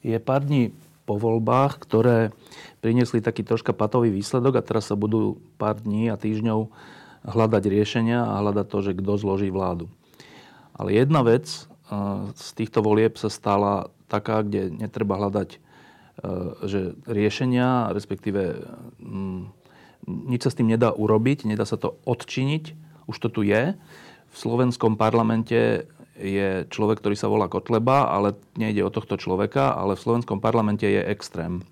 Je pár dní po voľbách, ktoré priniesli taký troška patový výsledok a teraz sa budú pár dní a týždňov hľadať riešenia a hľadať to, že kto zloží vládu. Ale jedna vec eh, z týchto volieb sa stala taká, kde netreba hľadať eh, že riešenia, respektíve mm, nič sa s tým nedá urobiť, nedá sa to odčiniť, už to tu je. V slovenskom parlamente je človek, ktorý sa volá Kotleba, ale nejde o tohto človeka, ale v slovenskom parlamente je extrém.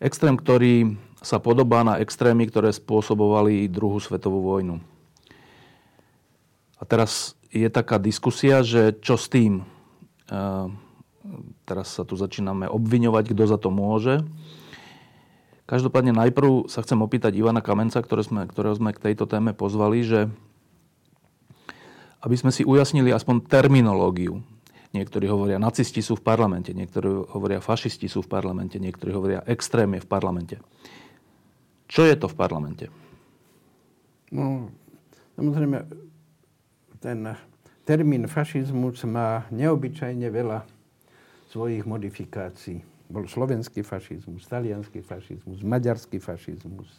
Extrém, ktorý sa podobá na extrémy, ktoré spôsobovali druhú svetovú vojnu. A teraz je taká diskusia, že čo s tým? Teraz sa tu začíname obviňovať, kto za to môže. Každopádne najprv sa chcem opýtať Ivana Kamenca, ktoré sme, ktorého sme k tejto téme pozvali, že aby sme si ujasnili aspoň terminológiu. Niektorí hovoria, nacisti sú v parlamente, niektorí hovoria, fašisti sú v parlamente, niektorí hovoria, extrém je v parlamente. Čo je to v parlamente? No, samozrejme, ten termín fašizmus má neobyčajne veľa svojich modifikácií. Bol slovenský fašizmus, talianský fašizmus, maďarský fašizmus,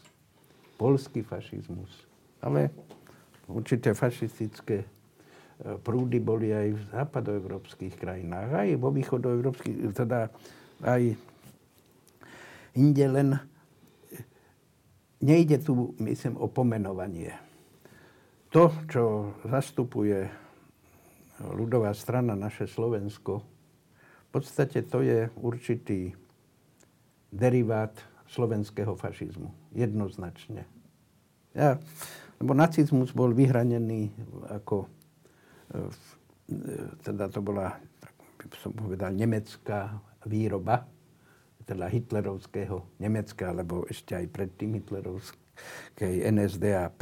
polský fašizmus, ale určite fašistické prúdy boli aj v západoevropských krajinách, aj vo východoevropských, teda aj inde len nejde tu, myslím, o pomenovanie. To, čo zastupuje ľudová strana naše Slovensko, v podstate to je určitý derivát slovenského fašizmu. Jednoznačne. Ja, lebo nacizmus bol vyhranený ako teda to bola, by som povedal, nemecká výroba, teda hitlerovského Nemecka, alebo ešte aj predtým hitlerovskej NSDAP.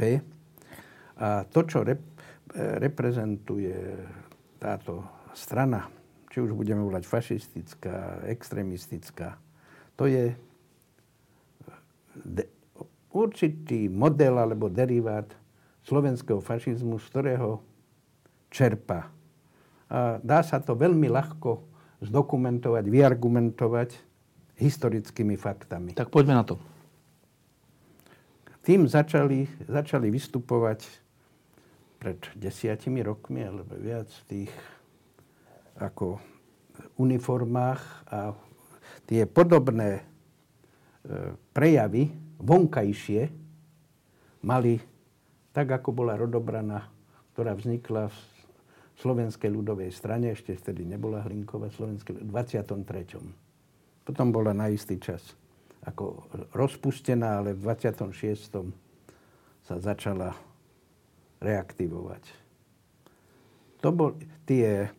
A to, čo rep, reprezentuje táto strana, či už budeme volať fašistická, extremistická, to je de, určitý model alebo derivát slovenského fašizmu, z ktorého čerpa. A dá sa to veľmi ľahko zdokumentovať, vyargumentovať historickými faktami. Tak poďme na to. Tým začali, začali vystupovať pred desiatimi rokmi, alebo viac v tých ako uniformách a tie podobné e, prejavy vonkajšie mali, tak ako bola rodobrana, ktorá vznikla v Slovenskej ľudovej strane, ešte vtedy nebola Hlinková, Slovenskej, v 23. Potom bola na istý čas ako rozpustená, ale v 26. sa začala reaktivovať. To bol tie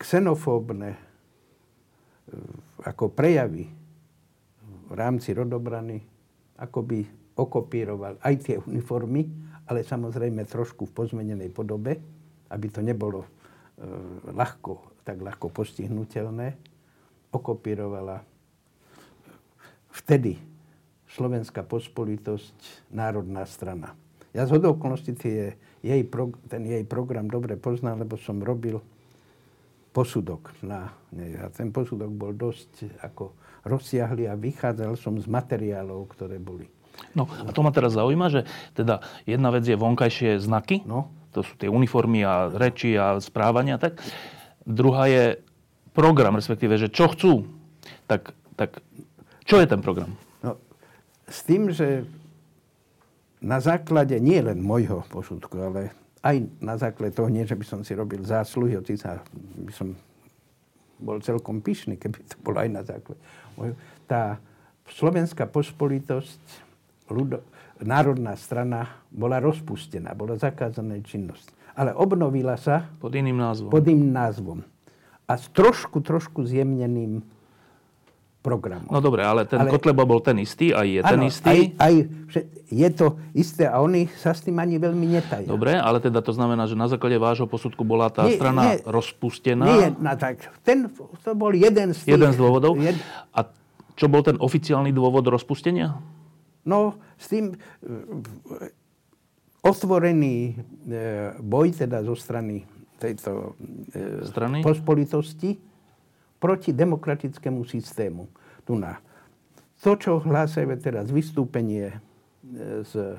xenofóbne e, ako prejavy v rámci rodobrany, ako by okopíroval aj tie uniformy, ale samozrejme trošku v pozmenenej podobe, aby to nebolo ľahko, tak ľahko postihnutelné, okopírovala vtedy Slovenská pospolitosť národná strana. Ja z okolností tie, jej, ten jej program dobre poznám, lebo som robil posudok na nej. A ten posudok bol dosť ako rozsiahly a vychádzal som z materiálov, ktoré boli. No a to ma teraz zaujíma, že teda jedna vec je vonkajšie znaky, no to sú tie uniformy a reči a správania, tak. Druhá je program, respektíve, že čo chcú. Tak, tak čo je ten program? No, s tým, že na základe nie len môjho posudku, ale aj na základe toho, nie že by som si robil zásluhy, hoci sa by som bol celkom pyšný, keby to bolo aj na základe. Tá slovenská pospolitosť, ľudo, národná strana bola rozpustená, bola zakázaná činnosť. Ale obnovila sa pod iným názvom. Pod iným názvom. A a s trošku, trošku zjemneným programom. No dobre, ale ten ale, Kotleba bol ten istý, aj je ano, ten istý. Aj, aj je to isté a oni sa s tým ani veľmi netajú. Dobre, ale teda to znamená, že na základe vášho posudku bola tá nie, strana nie, rozpustená? Nie, no tak, ten, to bol jeden z tých. Jeden z dôvodov. Jed... A čo bol ten oficiálny dôvod rozpustenia? No, s tým e, otvorený e, boj teda zo strany tejto e, strany? pospolitosti proti demokratickému systému. Tu na. To, čo hlásajú teraz vystúpenie z,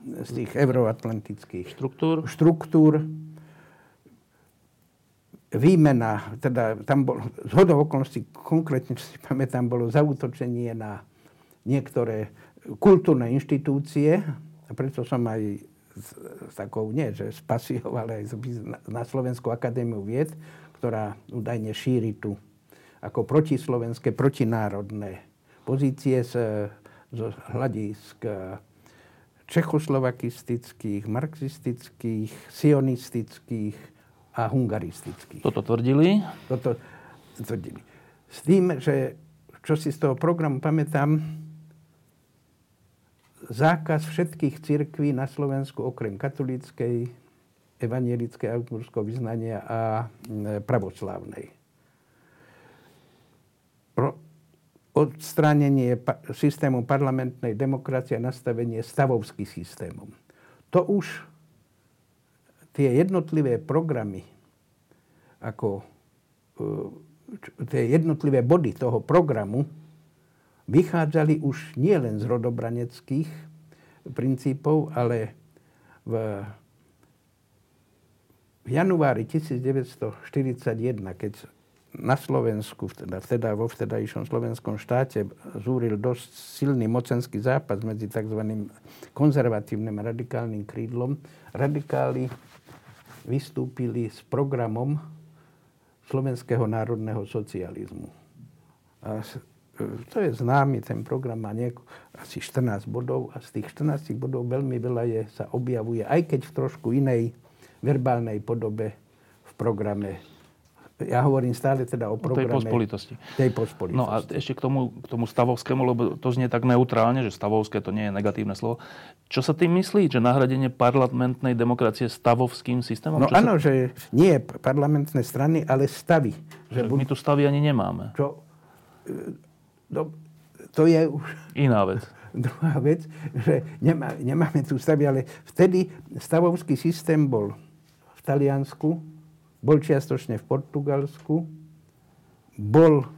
z tých euroatlantických štruktúr, štruktúr výmena, teda tam bol, z hodou okolností, konkrétne, čo si pamätám, bolo zautočenie na niektoré kultúrne inštitúcie, a preto som aj s, s takou, nie že s pasiou, ale aj na, Slovenskú akadémiu vied, ktorá údajne šíri tu ako protislovenské, protinárodné pozície z, z hľadisk čechoslovakistických, marxistických, sionistických a hungaristických. Toto tvrdili? Toto tvrdili. S tým, že čo si z toho programu pamätám, zákaz všetkých cirkví na Slovensku okrem katolíckej, evanielickej, augsburského vyznania a pravoslávnej odstránenie systému parlamentnej demokracie a nastavenie stavovských systémov. To už tie jednotlivé programy, ako e, tie jednotlivé body toho programu, vychádzali už nie len z rodobraneckých princípov, ale v, v januári 1941, keď na Slovensku, teda, teda vo vtedajšom slovenskom štáte zúril dosť silný mocenský zápas medzi tzv. konzervatívnym a radikálnym krídlom. Radikáli vystúpili s programom slovenského národného socializmu. A to je známy, ten program má nieko, asi 14 bodov a z tých 14 bodov veľmi veľa je, sa objavuje, aj keď v trošku inej verbálnej podobe v programe ja hovorím stále teda o programe... tej pospolitosti. Tej pospolitosti. No a ešte k tomu, k tomu stavovskému, lebo to znie tak neutrálne, že stavovské to nie je negatívne slovo. Čo sa tým myslí, že nahradenie parlamentnej demokracie stavovským systémom? No áno, sa... že nie parlamentné strany, ale stavy. Že My tu stavy ani nemáme. Čo, no, to je už... Iná vec. Druhá vec, že nemá, nemáme tu stavy, ale vtedy stavovský systém bol v Taliansku, bol čiastočne v Portugalsku, bol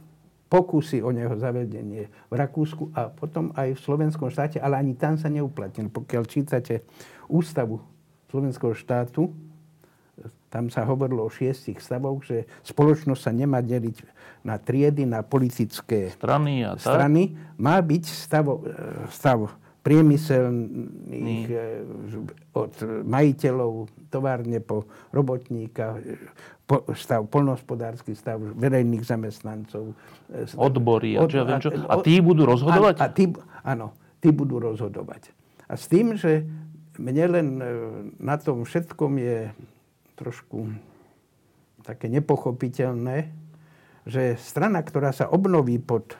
pokusy o neho zavedenie v Rakúsku a potom aj v slovenskom štáte, ale ani tam sa neuplatnil. Pokiaľ čítate ústavu slovenského štátu, tam sa hovorilo o šiestich stavoch, že spoločnosť sa nemá deliť na triedy, na politické strany. A tak. strany. Má byť stav, stav priemyselných, mm. od majiteľov továrne po robotníka, po, stav, polnohospodársky stav verejných zamestnancov. Eh, Odbory a, čo ja viem čo. A tí budú rozhodovať? A, a tí, áno, tí budú rozhodovať. A s tým, že mne len na tom všetkom je trošku také nepochopiteľné, že strana, ktorá sa obnoví pod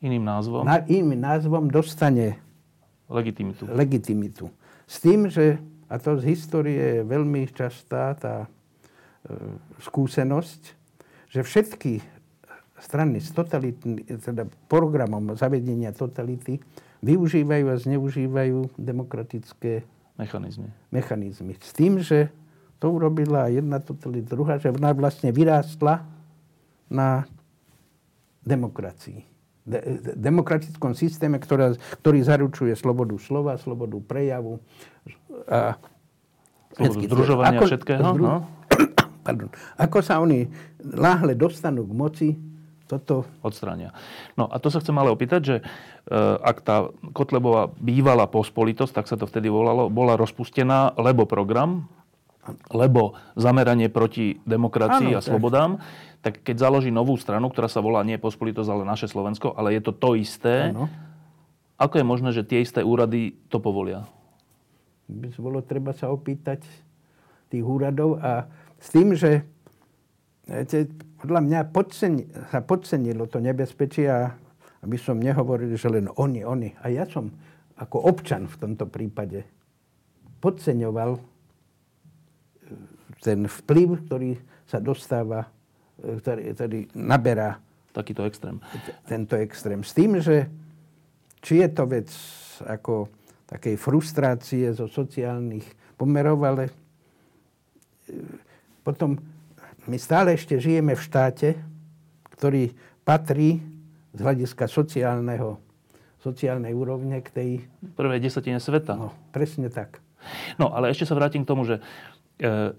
iným názvom, na, iným názvom dostane Legitimitu. Legitimitu. S tým, že, a to z histórie je veľmi častá tá e, skúsenosť, že všetky strany s teda programom zavedenia totality využívajú a zneužívajú demokratické mechanizmy. mechanizmy. S tým, že to urobila jedna totalita, druhá, že ona vlastne vyrástla na demokracii de, demokratickom systéme, ktorá, ktorý zaručuje slobodu slova, slobodu prejavu. A slobodu združovania ako, všetkého. Zdru, no. pardon, ako sa oni láhle dostanú k moci, toto... Odstránia. No a to sa chcem ale opýtať, že e, ak tá Kotlebová bývalá pospolitosť, tak sa to vtedy volalo, bola rozpustená, lebo program, lebo zameranie proti demokracii ano, a slobodám, tak keď založí novú stranu, ktorá sa volá nie Pospolitosť, ale naše Slovensko, ale je to to isté, ano. ako je možné, že tie isté úrady to povolia? By bolo treba sa opýtať tých úradov a s tým, že viete, podľa mňa podceni, sa podcenilo to nebezpečie a aby som nehovoril, že len oni, oni. A ja som ako občan v tomto prípade podceňoval ten vplyv, ktorý sa dostáva, e, ktorý, ktorý naberá takýto extrém. Tento extrém. S tým, že či je to vec ako takej frustrácie zo sociálnych pomerov, ale e, potom my stále ešte žijeme v štáte, ktorý patrí z hľadiska sociálneho, sociálnej úrovne k tej... Prvej desatine sveta. No, presne tak. No, ale ešte sa vrátim k tomu, že e,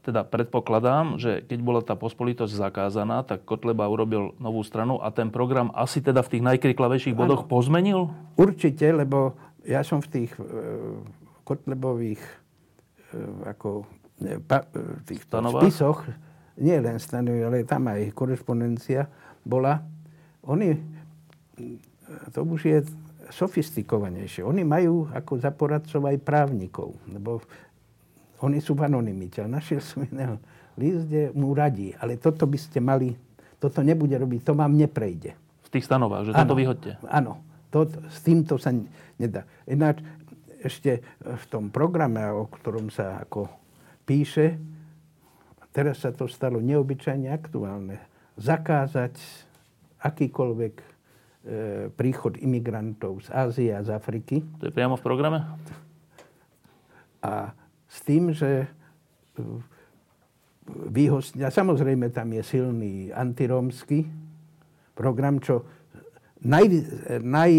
teda predpokladám, že keď bola tá pospolitosť zakázaná, tak Kotleba urobil novú stranu a ten program asi teda v tých najkriklavejších bodoch ano. pozmenil? Určite, lebo ja som v tých e, Kotlebových e, ako pa, týchto Stanovách? spisoch, nie len stanovy, ale tam aj korespondencia bola, oni, to už je sofistikovanejšie. Oni majú ako za poradcov aj právnikov, lebo oni sú v anonimite. Našiel som jeden list, kde mu radí, ale toto by ste mali, toto nebude robiť, to vám neprejde. V tých stanovách, že toto vyhodte. Áno, to, s týmto sa nedá. Ináč ešte v tom programe, o ktorom sa ako píše, teraz sa to stalo neobyčajne aktuálne, zakázať akýkoľvek e, príchod imigrantov z Ázie a z Afriky. To je priamo v programe? A s tým, že e, výhostňa, samozrejme tam je silný antirómsky program, čo naj, naj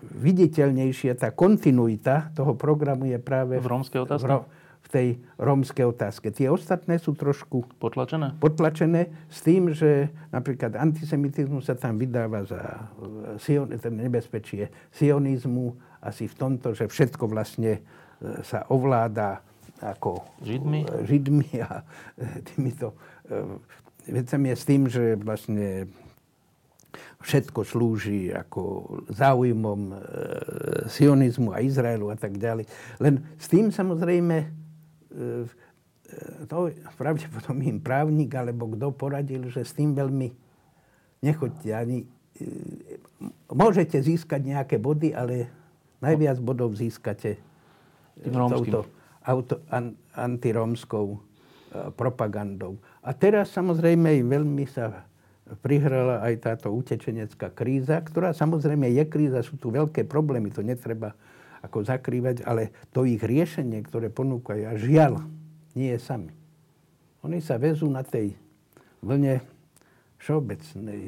viditeľnejšie, tá kontinuita toho programu je práve v rómskej otázke? V, v tej rómskej otázke. Tie ostatné sú trošku potlačené? potlačené s tým, že napríklad antisemitizmus sa tam vydáva za e, sion, ten nebezpečie sionizmu asi v tomto, že všetko vlastne e, sa ovláda ako Židmi, Židmi a týmito vecami je s tým, že vlastne všetko slúži ako záujmom e, sionizmu a Izraelu a tak ďalej. Len s tým samozrejme e, to pravdepodobne im právnik alebo kto poradil, že s tým veľmi nechoďte ani... E, môžete získať nejaké body, ale najviac bodov získate touto auto, an, antirómskou e, propagandou. A teraz samozrejme veľmi sa prihrala aj táto utečenecká kríza, ktorá samozrejme je kríza, sú tu veľké problémy, to netreba ako zakrývať, ale to ich riešenie, ktoré ponúkajú, a žiaľ, nie je sami. Oni sa vezú na tej vlne všeobecnej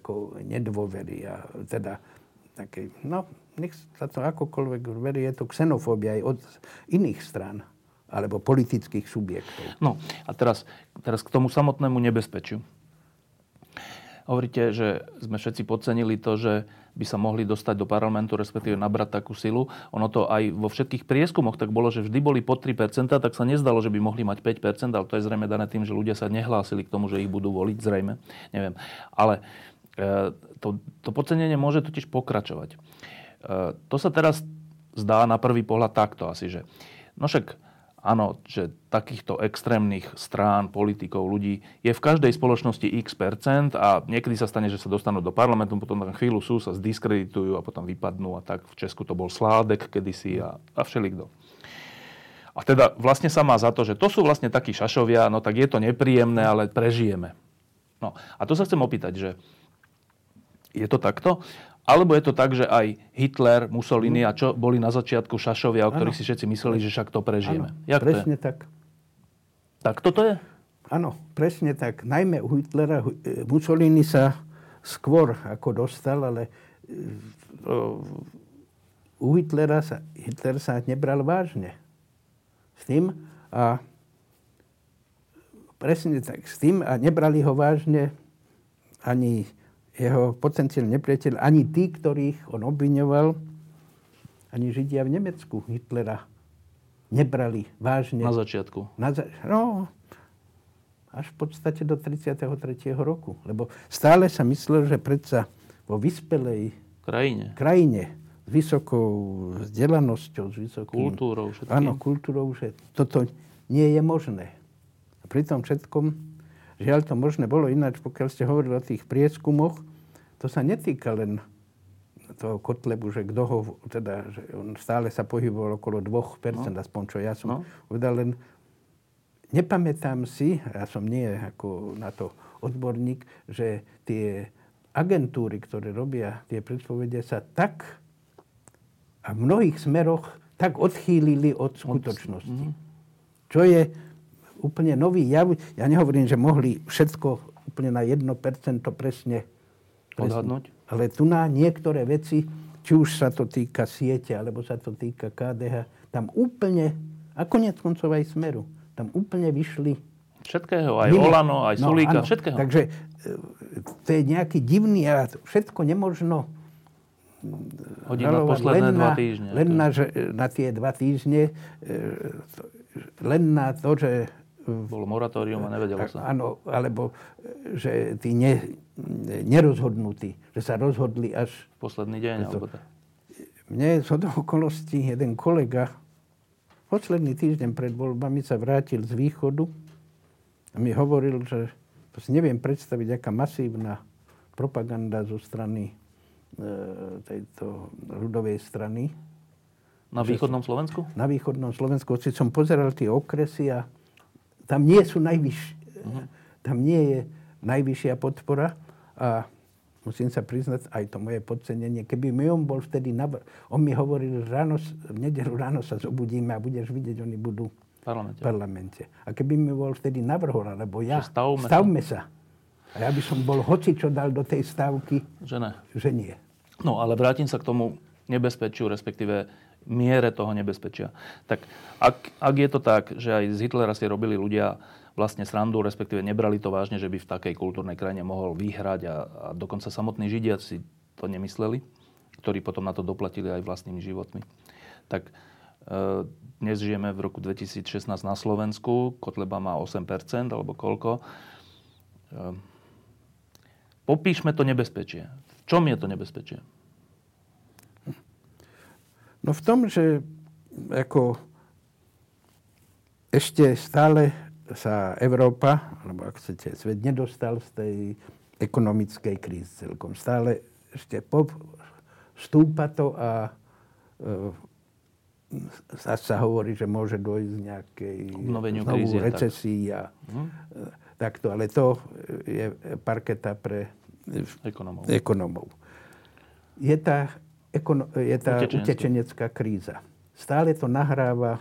ako nedôvery a teda takej, no, nech sa to akokoľvek verí, je to xenofóbia aj od iných strán alebo politických subjektov. No a teraz, teraz k tomu samotnému nebezpečiu. Hovoríte, že sme všetci podcenili to, že by sa mohli dostať do parlamentu, respektíve nabrať takú silu. Ono to aj vo všetkých prieskumoch tak bolo, že vždy boli pod 3%, tak sa nezdalo, že by mohli mať 5%, ale to je zrejme dané tým, že ľudia sa nehlásili k tomu, že ich budú voliť, zrejme. Neviem. Ale e, to, to podcenenie môže totiž pokračovať. E, to sa teraz zdá na prvý pohľad takto asi, že no však áno, že takýchto extrémnych strán, politikov, ľudí je v každej spoločnosti x percent a niekedy sa stane, že sa dostanú do parlamentu, potom na chvíľu sú, sa zdiskreditujú a potom vypadnú a tak. V Česku to bol Sládek kedysi a, a všelikto. A teda vlastne sa má za to, že to sú vlastne takí šašovia, no tak je to nepríjemné, ale prežijeme. No a to sa chcem opýtať, že je to takto? Alebo je to tak, že aj Hitler, Mussolini a čo boli na začiatku šašovia, o ktorých ano. si všetci mysleli, že však to prežijeme. Ano, Jak presne to je? tak. Tak toto je? Áno, presne tak. Najmä u Hitlera, e, Mussolini sa skôr ako dostal, ale e, u Hitlera sa, Hitler sa nebral vážne s tým a presne tak s tým a nebrali ho vážne ani jeho potenciálny nepriateľ, ani tí, ktorých on obviňoval, ani Židia v Nemecku Hitlera nebrali vážne. Na začiatku. Na za- no, až v podstate do 33. roku. Lebo stále sa myslel, že predsa vo vyspelej krajine, krajine s vysokou vzdelanosťou, s vysokou kultúrou, všetkým. Áno, kultúrou, že toto nie je možné. A pri tom všetkom, žiaľ to možné bolo ináč, pokiaľ ste hovorili o tých prieskumoch, to sa netýka len toho Kotlebu, že kto ho, teda, že on stále sa pohyboval okolo 2%, no. aspoň čo ja som no. povedal, len nepamätám si, ja som nie ako na to odborník, že tie agentúry, ktoré robia tie predpovede, sa tak a v mnohých smeroch tak odchýlili od skutočnosti. Mm. Čo je úplne nový jav. Ja nehovorím, že mohli všetko úplne na 1% presne odhadnúť. Ale tu na niektoré veci, či už sa to týka siete, alebo sa to týka KDH, tam úplne, a konec koncov aj Smeru, tam úplne vyšli Všetkého, aj Mimo. Olano, aj no, Sulíka, áno. všetkého. Takže e, to je nejaký divný a všetko nemožno Hodiť na posledné len dva týždne. Len na, že, na tie dva týždne, e, len na to, že... Bolo moratórium a nevedelo sa. Áno, alebo že tí ne, nerozhodnutí, že sa rozhodli až... Posledný deň, to, alebo tak. Mne z okolností jeden kolega posledný týždeň pred voľbami sa vrátil z východu a mi hovoril, že si neviem predstaviť, aká masívna propaganda zo strany e, tejto ľudovej strany. Na východnom Slovensku? Na východnom Slovensku. Si som pozeral tie okresy a tam nie sú najvyššie. Uh-huh. Tam nie je najvyššia podpora a musím sa priznať, aj to moje podcenenie, keby mi on bol vtedy, navr- on mi hovoril, ráno, v nedelu ráno sa zobudíme a budeš vidieť, oni budú parlamente. parlamente. A keby mi bol vtedy navrhol, alebo ja, stavme, stavme sa. sa. A ja by som bol hoci čo dal do tej stavky, že, ne. že nie. No ale vrátim sa k tomu nebezpečiu, respektíve miere toho nebezpečia. Tak ak, ak je to tak, že aj z Hitlera si robili ľudia vlastne srandu, respektíve nebrali to vážne, že by v takej kultúrnej krajine mohol vyhrať a, a dokonca samotní Židia si to nemysleli, ktorí potom na to doplatili aj vlastnými životmi. Tak e, dnes žijeme v roku 2016 na Slovensku, Kotleba má 8%, alebo koľko. Ehm, popíšme to nebezpečie. V čom je to nebezpečie? No v tom, že ako ešte stále sa Európa, alebo ak chcete, svet nedostal z tej ekonomickej krízy celkom. Stále ešte pop, stúpa to a e, sa, sa hovorí, že môže dojsť nejakej krízy, recesii a hm? takto. Ale to je parketa pre ekonomov. ekonomov. Je tá, ekono, je tá utečenecká kríza. Stále to nahráva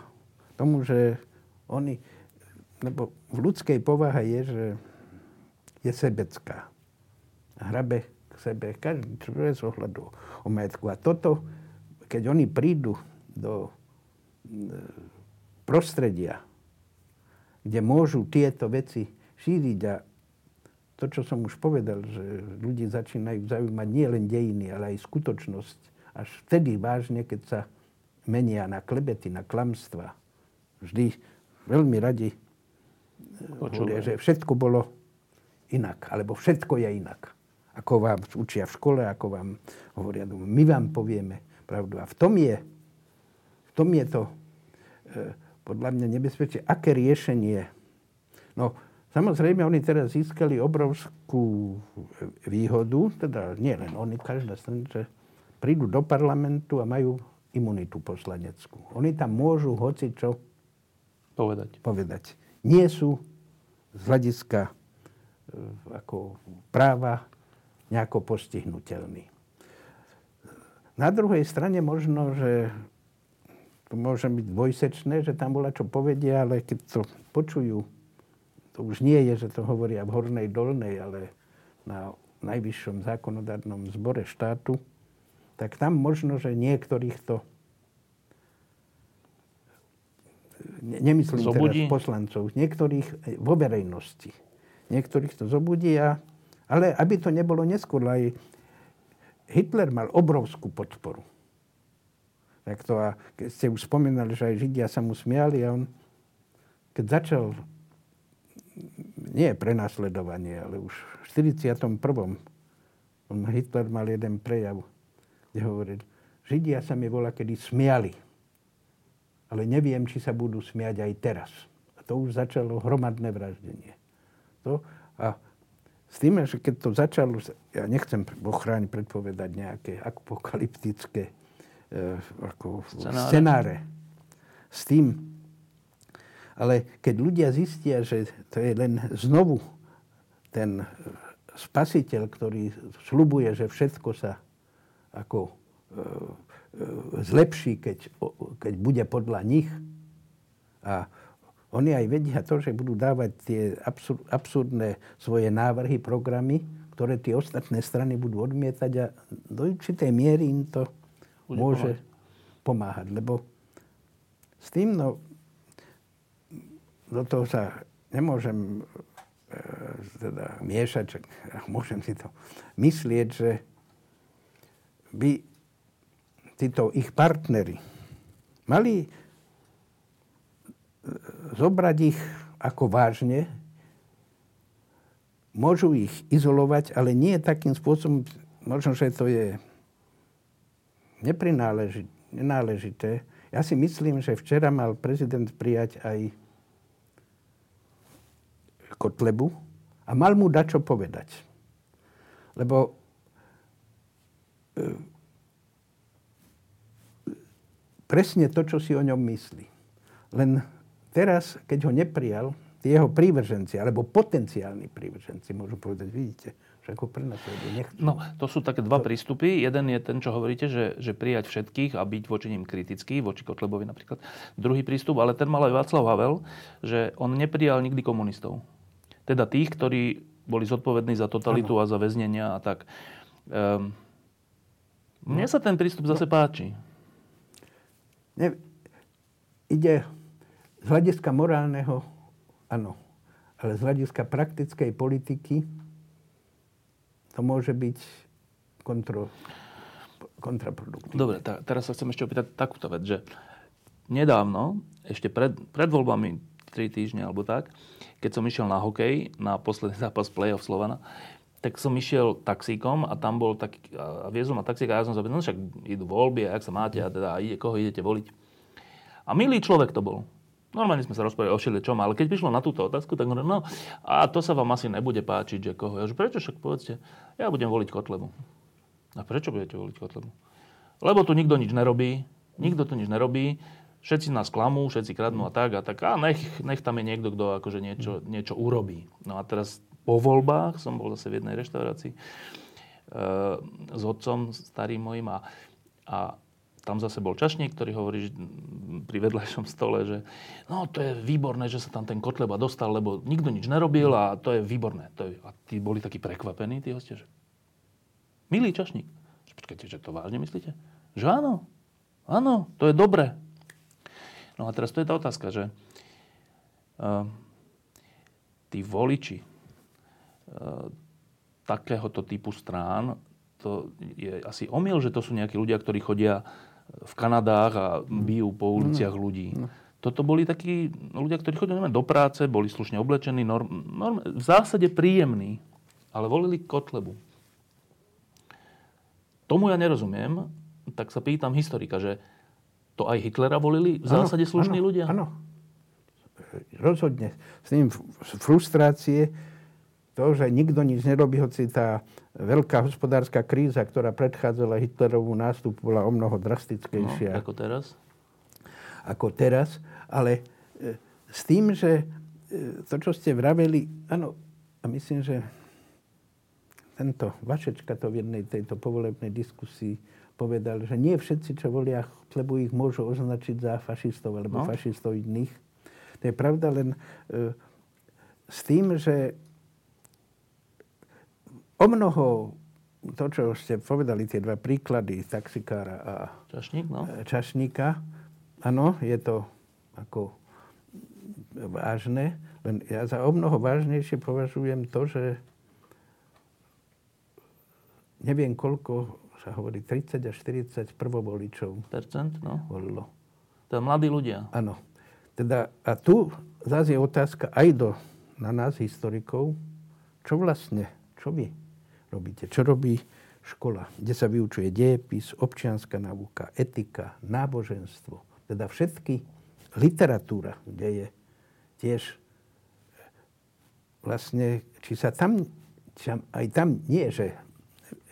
tomu, že oni, lebo v ľudskej povahe je, že je sebecká. Hrabe k sebe každý bez ohľadu o majetku. A toto, keď oni prídu do prostredia, kde môžu tieto veci šíriť a to, čo som už povedal, že ľudí začínajú zaujímať nie len dejiny, ale aj skutočnosť. Až vtedy vážne, keď sa menia na klebety, na klamstva. Vždy veľmi radi eh, hovoria, že všetko bolo inak, alebo všetko je inak. Ako vám učia v škole, ako vám hovoria, my vám povieme pravdu. A v tom je v tom je to e, podľa mňa nebezpečie. Aké riešenie? No, samozrejme, oni teraz získali obrovskú výhodu, teda nie len oni, každá strana, prídu do parlamentu a majú imunitu poslaneckú. Oni tam môžu hoci čo povedať. povedať. Nie sú z hľadiska e, ako práva nejako postihnutelní. Na druhej strane možno, že to môže byť dvojsečné, že tam bola čo povedia, ale keď to počujú, to už nie je, že to hovoria v hornej dolnej, ale na najvyššom zákonodárnom zbore štátu, tak tam možno, že niektorých to nemyslím zobudí. teraz poslancov, niektorých vo verejnosti. Niektorých to zobudí, a, ale aby to nebolo neskôr, aj Hitler mal obrovskú podporu. Tak to a keď ste už spomínali, že aj Židia sa mu smiali a on, keď začal, nie prenasledovanie, ale už v 41. On, Hitler mal jeden prejav, kde hovoril, Židia sa mi volá, kedy smiali, ale neviem, či sa budú smiať aj teraz. A to už začalo hromadné vraždenie. To, a s tým, že keď to začalo, ja nechcem ochrániť predpovedať nejaké apokalyptické e, ako scenáre. scenáre. S tým, ale keď ľudia zistia, že to je len znovu ten spasiteľ, ktorý slubuje, že všetko sa ako e, e, zlepší, keď, keď bude podľa nich. A oni aj vedia to, že budú dávať tie absurdné svoje návrhy, programy, ktoré tie ostatné strany budú odmietať a do určitej miery im to Bude môže pomáhať. pomáhať. Lebo s tým, no, do toho sa nemôžem E, teda miešať, že môžem si to myslieť, že by títo ich partnery mali e, zobrať ich ako vážne, môžu ich izolovať, ale nie takým spôsobom, možno, že to je nenáležité. Ja si myslím, že včera mal prezident prijať aj Kotlebu a mal mu dať čo povedať. Lebo presne to, čo si o ňom myslí. Len teraz, keď ho neprijal, tie jeho prívrženci, alebo potenciálni prívrženci, môžu povedať, vidíte, že ako prenasledujú, nechcú. No, to sú také dva to... prístupy. Jeden je ten, čo hovoríte, že, že prijať všetkých a byť voči ním kritický, voči Kotlebovi napríklad. Druhý prístup, ale ten mal aj Václav Havel, že on neprijal nikdy komunistov teda tých, ktorí boli zodpovední za totalitu ano. a za väznenia a tak. Um, mne sa ten prístup zase no. páči. Ne, ide z hľadiska morálneho, áno, ale z hľadiska praktickej politiky to môže byť kontro, kontraproduktívne. Dobre, tá, teraz sa chcem ešte opýtať takúto vec, že nedávno, ešte pred, pred voľbami 3 týždne alebo tak, keď som išiel na hokej, na posledný zápas play-off Slovana, tak som išiel taxíkom a tam bol taký, a viezol ma taxík a ja som sa no však idú voľby a jak sa máte a teda ide, koho idete voliť. A milý človek to bol. Normálne sme sa rozprávali o čom, ale keď prišlo na túto otázku, tak no a to sa vám asi nebude páčiť, že koho. Ja že prečo však povedzte, ja budem voliť Kotlebu. A prečo budete voliť Kotlebu? Lebo tu nikto nič nerobí, nikto tu nič nerobí, všetci nás klamú, všetci kradnú a tak a tak. A nech, nech tam je niekto, kto akože niečo, niečo urobí. No a teraz po voľbách som bol zase v jednej reštaurácii e, s otcom starým mojim a, a tam zase bol čašník, ktorý hovorí že pri vedľajšom stole, že no to je výborné, že sa tam ten Kotleba dostal, lebo nikto nič nerobil a to je výborné. To je, a tí boli takí prekvapení, tí hostia, že milý čašník. Počkajte, že to vážne myslíte? Že áno, áno, to je dobre. No a teraz to je tá otázka, že uh, tí voliči takéhoto typu strán, to je asi omyl, že to sú nejakí ľudia, ktorí chodia v Kanadách a bijú po uliciach ľudí. Toto boli takí ľudia, ktorí chodili do práce, boli slušne oblečení, norm, norm, v zásade príjemní, ale volili Kotlebu. Tomu ja nerozumiem, tak sa pýtam historika, že to aj Hitlera volili v zásade slušní ano, ľudia? Áno. Rozhodne. S ním frustrácie, to, že nikto nič nerobí, hoci tá veľká hospodárska kríza, ktorá predchádzala Hitlerovú nástup, bola o mnoho drastickejšia. No, ako teraz? Ako teraz. Ale e, s tým, že e, to, čo ste vraveli, áno, a myslím, že tento Vašečka to v jednej tejto povolebnej diskusii povedal, že nie všetci, čo volia lebo ich môžu označiť za fašistov alebo no. fašistov iných. To je pravda len e, s tým, že o mnoho to, čo ste povedali, tie dva príklady taxikára a Čašník, no. E, čašníka, áno, je to ako vážne, len ja za o mnoho vážnejšie považujem to, že neviem koľko sa hovorí 30 až 40 prvovoličov. Percent, no. Volilo. To mladí ľudia. Áno. Teda, a tu zase je otázka aj do, na nás, historikov, čo vlastne, čo vy robíte, čo robí škola, kde sa vyučuje dejepis, občianská náuka, etika, náboženstvo, teda všetky literatúra, kde je tiež vlastne, či sa tam, či aj tam nie, že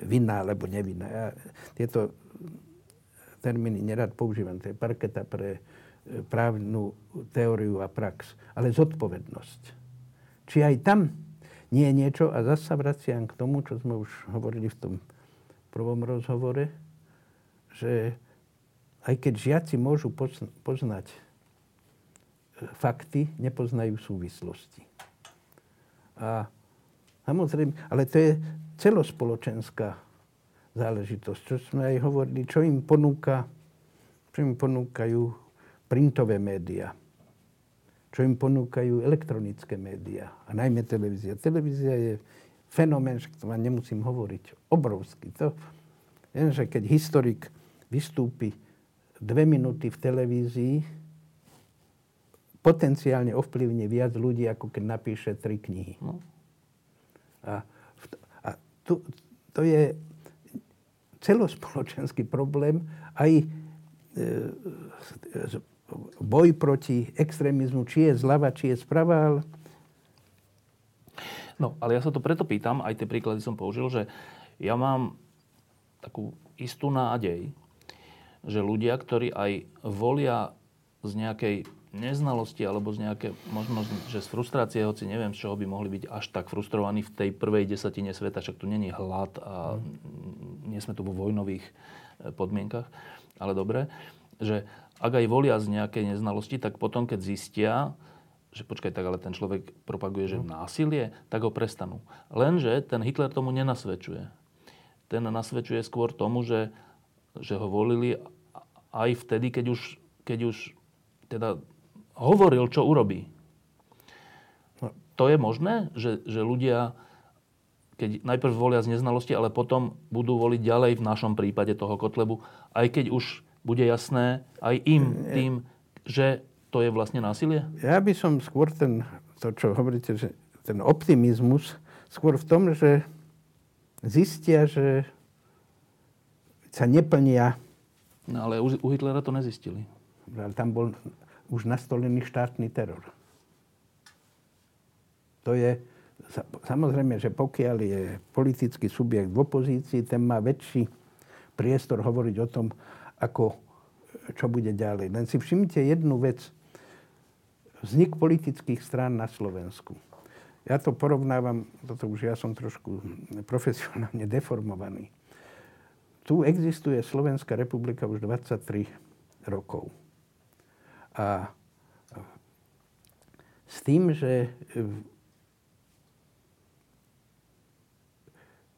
vinná alebo nevinná. Ja tieto termíny nerad používam. To je parketa pre e, právnu teóriu a prax. Ale zodpovednosť. Či aj tam nie je niečo, a zase sa vraciam k tomu, čo sme už hovorili v tom prvom rozhovore, že aj keď žiaci môžu poznať e, fakty, nepoznajú súvislosti. A samozrejme, ale to je celospoločenská záležitosť, čo sme aj hovorili, čo im ponúka, čo im ponúkajú printové médiá, čo im ponúkajú elektronické médiá a najmä televízia. Televízia je fenomén, že to vám nemusím hovoriť, obrovský. To, viem, že keď historik vystúpi dve minúty v televízii, potenciálne ovplyvní viac ľudí, ako keď napíše tri knihy. No. A, a tu, to je celospoločenský problém, aj e, boj proti extrémizmu, či je zľava, či je sprava. No, ale ja sa to preto pýtam, aj tie príklady som použil, že ja mám takú istú nádej, že ľudia, ktorí aj volia z nejakej neznalosti alebo z nejaké, možno, že z frustrácie, hoci neviem, z čoho by mohli byť až tak frustrovaní v tej prvej desatine sveta, však tu není hlad a nie sme tu vo vojnových e, podmienkach, ale dobre, že ak aj volia z nejakej neznalosti, tak potom, keď zistia, že počkaj, tak ale ten človek propaguje, že no. násilie, tak ho prestanú. Lenže ten Hitler tomu nenasvedčuje. Ten nasvedčuje skôr tomu, že, že ho volili aj vtedy, keď už, keď už teda hovoril, čo urobí. No. To je možné, že, že ľudia, keď najprv volia z neznalosti, ale potom budú voliť ďalej v našom prípade toho Kotlebu, aj keď už bude jasné aj im tým, že to je vlastne násilie? Ja by som skôr ten, to čo hovoríte, že ten optimizmus, skôr v tom, že zistia, že sa neplnia. No ale u Hitlera to nezistili. Ale tam bol už nastolený štátny teror. To je, samozrejme, že pokiaľ je politický subjekt v opozícii, ten má väčší priestor hovoriť o tom, ako, čo bude ďalej. Len si všimnite jednu vec. Vznik politických strán na Slovensku. Ja to porovnávam, toto už ja som trošku profesionálne deformovaný. Tu existuje Slovenská republika už 23 rokov. A s tým, že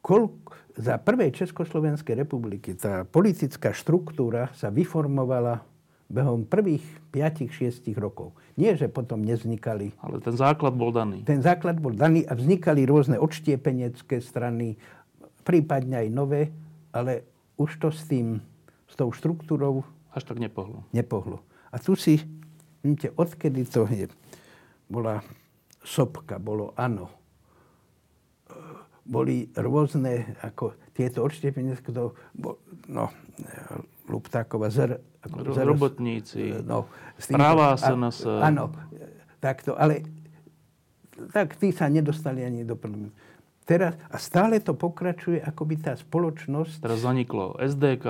koľko, za prvej Československej republiky tá politická štruktúra sa vyformovala behom prvých 5-6 rokov. Nie, že potom nevznikali. Ale ten základ bol daný. Ten základ bol daný a vznikali rôzne odštiepenecké strany, prípadne aj nové, ale už to s tým, s tou štruktúrou... Až tak nepohlo. Nepohlo. A tu si, vidíte, odkedy to je, bola sopka, bolo ano, boli rôzne, ako tieto odštepenie, kto, no, Luptáková, zr, ako, zr, robotníci, no, tým, práva SNS. Áno, takto, ale tak tí sa nedostali ani do prvého. Teraz, a stále to pokračuje, ako by tá spoločnosť... Teraz zaniklo SDK,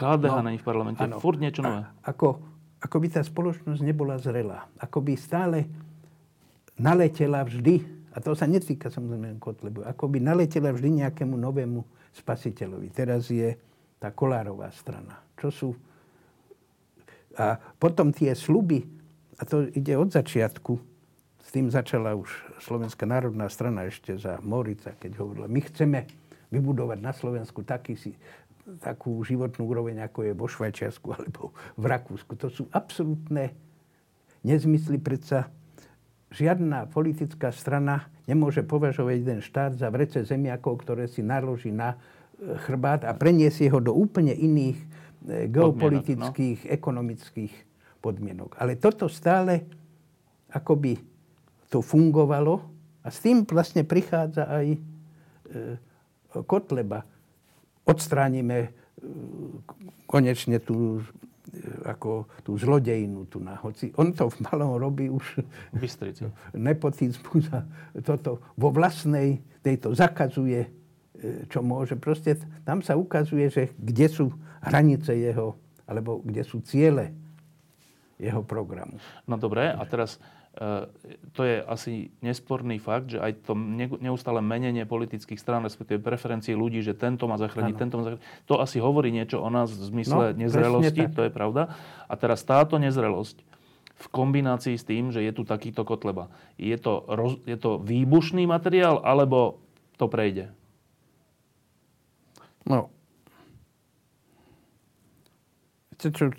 KDH no, v parlamente, ano, furt niečo nové. Ako, ako by tá spoločnosť nebola zrelá. Ako by stále naletela vždy, a to sa netýka samozrejme Kotlebu, ako by naletela vždy nejakému novému spasiteľovi. Teraz je tá Kolárová strana. Čo sú... A potom tie sluby, a to ide od začiatku, s tým začala už Slovenská národná strana ešte za Morica, keď hovorila, my chceme vybudovať na Slovensku taký si, takú životnú úroveň, ako je vo Švajčiarsku alebo v Rakúsku. To sú absolútne nezmysly. Predsa žiadna politická strana nemôže považovať jeden štát za vrece zemiakov, ktoré si naloží na e, chrbát a preniesie ho do úplne iných e, geopolitických, no? ekonomických podmienok. Ale toto stále akoby to fungovalo a s tým vlastne prichádza aj e, Kotleba odstránime e, konečne tú ako tú zlodejinu tu na hoci. On to v malom robí už Bystrici. nepotizmus a toto vo vlastnej tejto zakazuje, e, čo môže. Proste tam sa ukazuje, že kde sú hranice jeho, alebo kde sú ciele jeho programu. No dobre, a teraz to je asi nesporný fakt, že aj to neustále menenie politických strán, respektíve preferencie ľudí, že tento má zachrániť, ano. tento má zachrániť, to asi hovorí niečo o nás v zmysle no, nezrelosti, to je pravda. A teraz táto nezrelosť v kombinácii s tým, že je tu takýto kotleba, je to, roz, je to výbušný materiál, alebo to prejde? No, čo,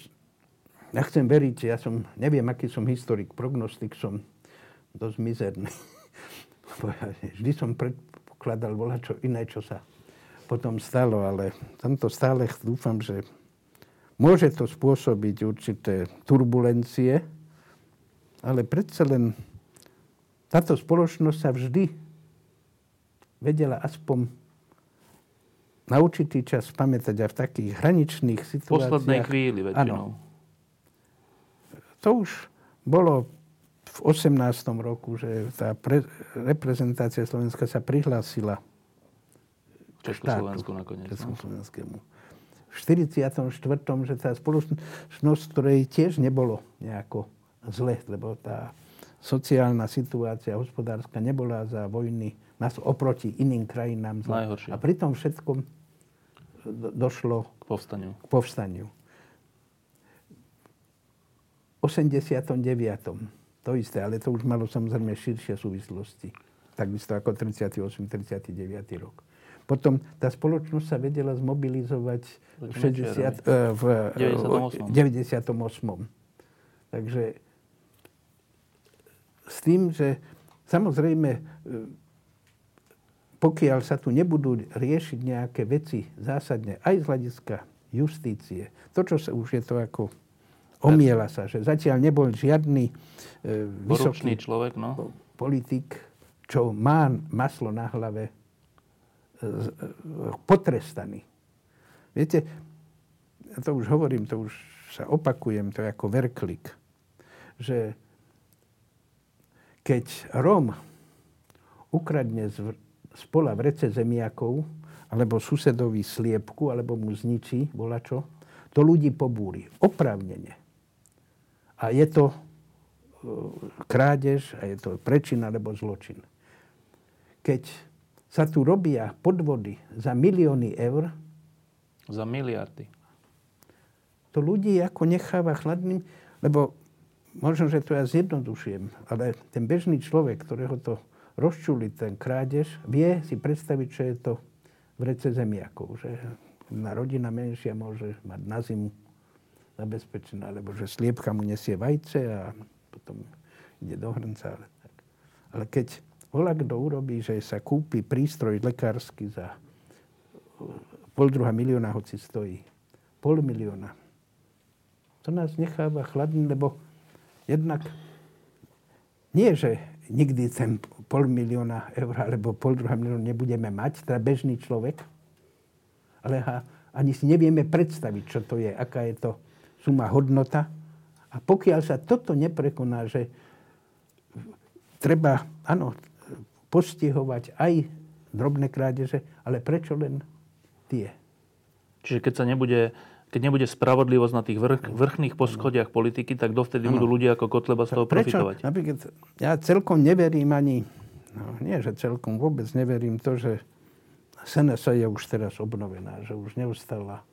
ja chcem veriť, ja som, neviem, aký som historik, prognostik som dosť mizerný. Vždy som predpokladal volať čo iné, čo sa potom stalo, ale tamto stále dúfam, že môže to spôsobiť určité turbulencie, ale predsa len táto spoločnosť sa vždy vedela aspoň na určitý čas pamätať a v takých hraničných situáciách. V poslednej chvíli väčšinou. Áno, to už bolo v 18. roku, že tá pre, reprezentácia Slovenska sa prihlásila Československu nakoniec. No. Československému. V 44. že tá spoločnosť, ktorej tiež nebolo nejako zle, lebo tá sociálna situácia hospodárska nebola za vojny nás oproti iným krajinám zle. Najhoršie. A pri tom všetkom došlo k povstaniu. K povstaniu. 89. To isté, ale to už malo samozrejme širšie súvislosti. Takisto ako 38. 39. rok. Potom tá spoločnosť sa vedela zmobilizovať v, 60, uh, v 98. 98. Takže s tým, že samozrejme, e, pokiaľ sa tu nebudú riešiť nejaké veci zásadne, aj z hľadiska justície, to, čo sa už je to ako Omiela sa, že zatiaľ nebol žiadny e, vysoký človek, no. politik, čo má maslo na hlave, e, e, potrestaný. Viete, ja to už hovorím, to už sa opakujem, to je ako verklik, že keď Rom ukradne z, z pola vrece zemiakov, alebo susedovi sliepku, alebo mu zničí, čo, to ľudí pobúri. Oprávnene. A je to e, krádež a je to prečin alebo zločin. Keď sa tu robia podvody za milióny eur, za miliardy. To ľudí ako necháva chladným, lebo možno, že to ja zjednodušujem, ale ten bežný človek, ktorého to rozčuli ten krádež, vie si predstaviť, čo je to v rece zemiakov. Že na rodina menšia môže mať na zimu zabezpečená, lebo že sliepka mu nesie vajce a potom ide do hrnca. Ale, tak. ale keď volá kto urobí, že sa kúpi prístroj lekársky za pol druhá milióna, hoci stojí pol milióna, to nás necháva chladný, lebo jednak nie, že nikdy ten pol milióna eur alebo pol druhá milióna nebudeme mať, teda bežný človek, ale ha, ani si nevieme predstaviť, čo to je, aká je to suma hodnota. A pokiaľ sa toto neprekoná, že treba, áno, postihovať aj drobné krádeže, ale prečo len tie? Čiže keď sa nebude, keď nebude spravodlivosť na tých vrch, vrchných poschodiach politiky, tak dovtedy ano. budú ľudia ako Kotleba z toho prečo? profitovať. Napríklad, ja celkom neverím ani, no nie, že celkom vôbec neverím to, že SNS je už teraz obnovená, že už neustala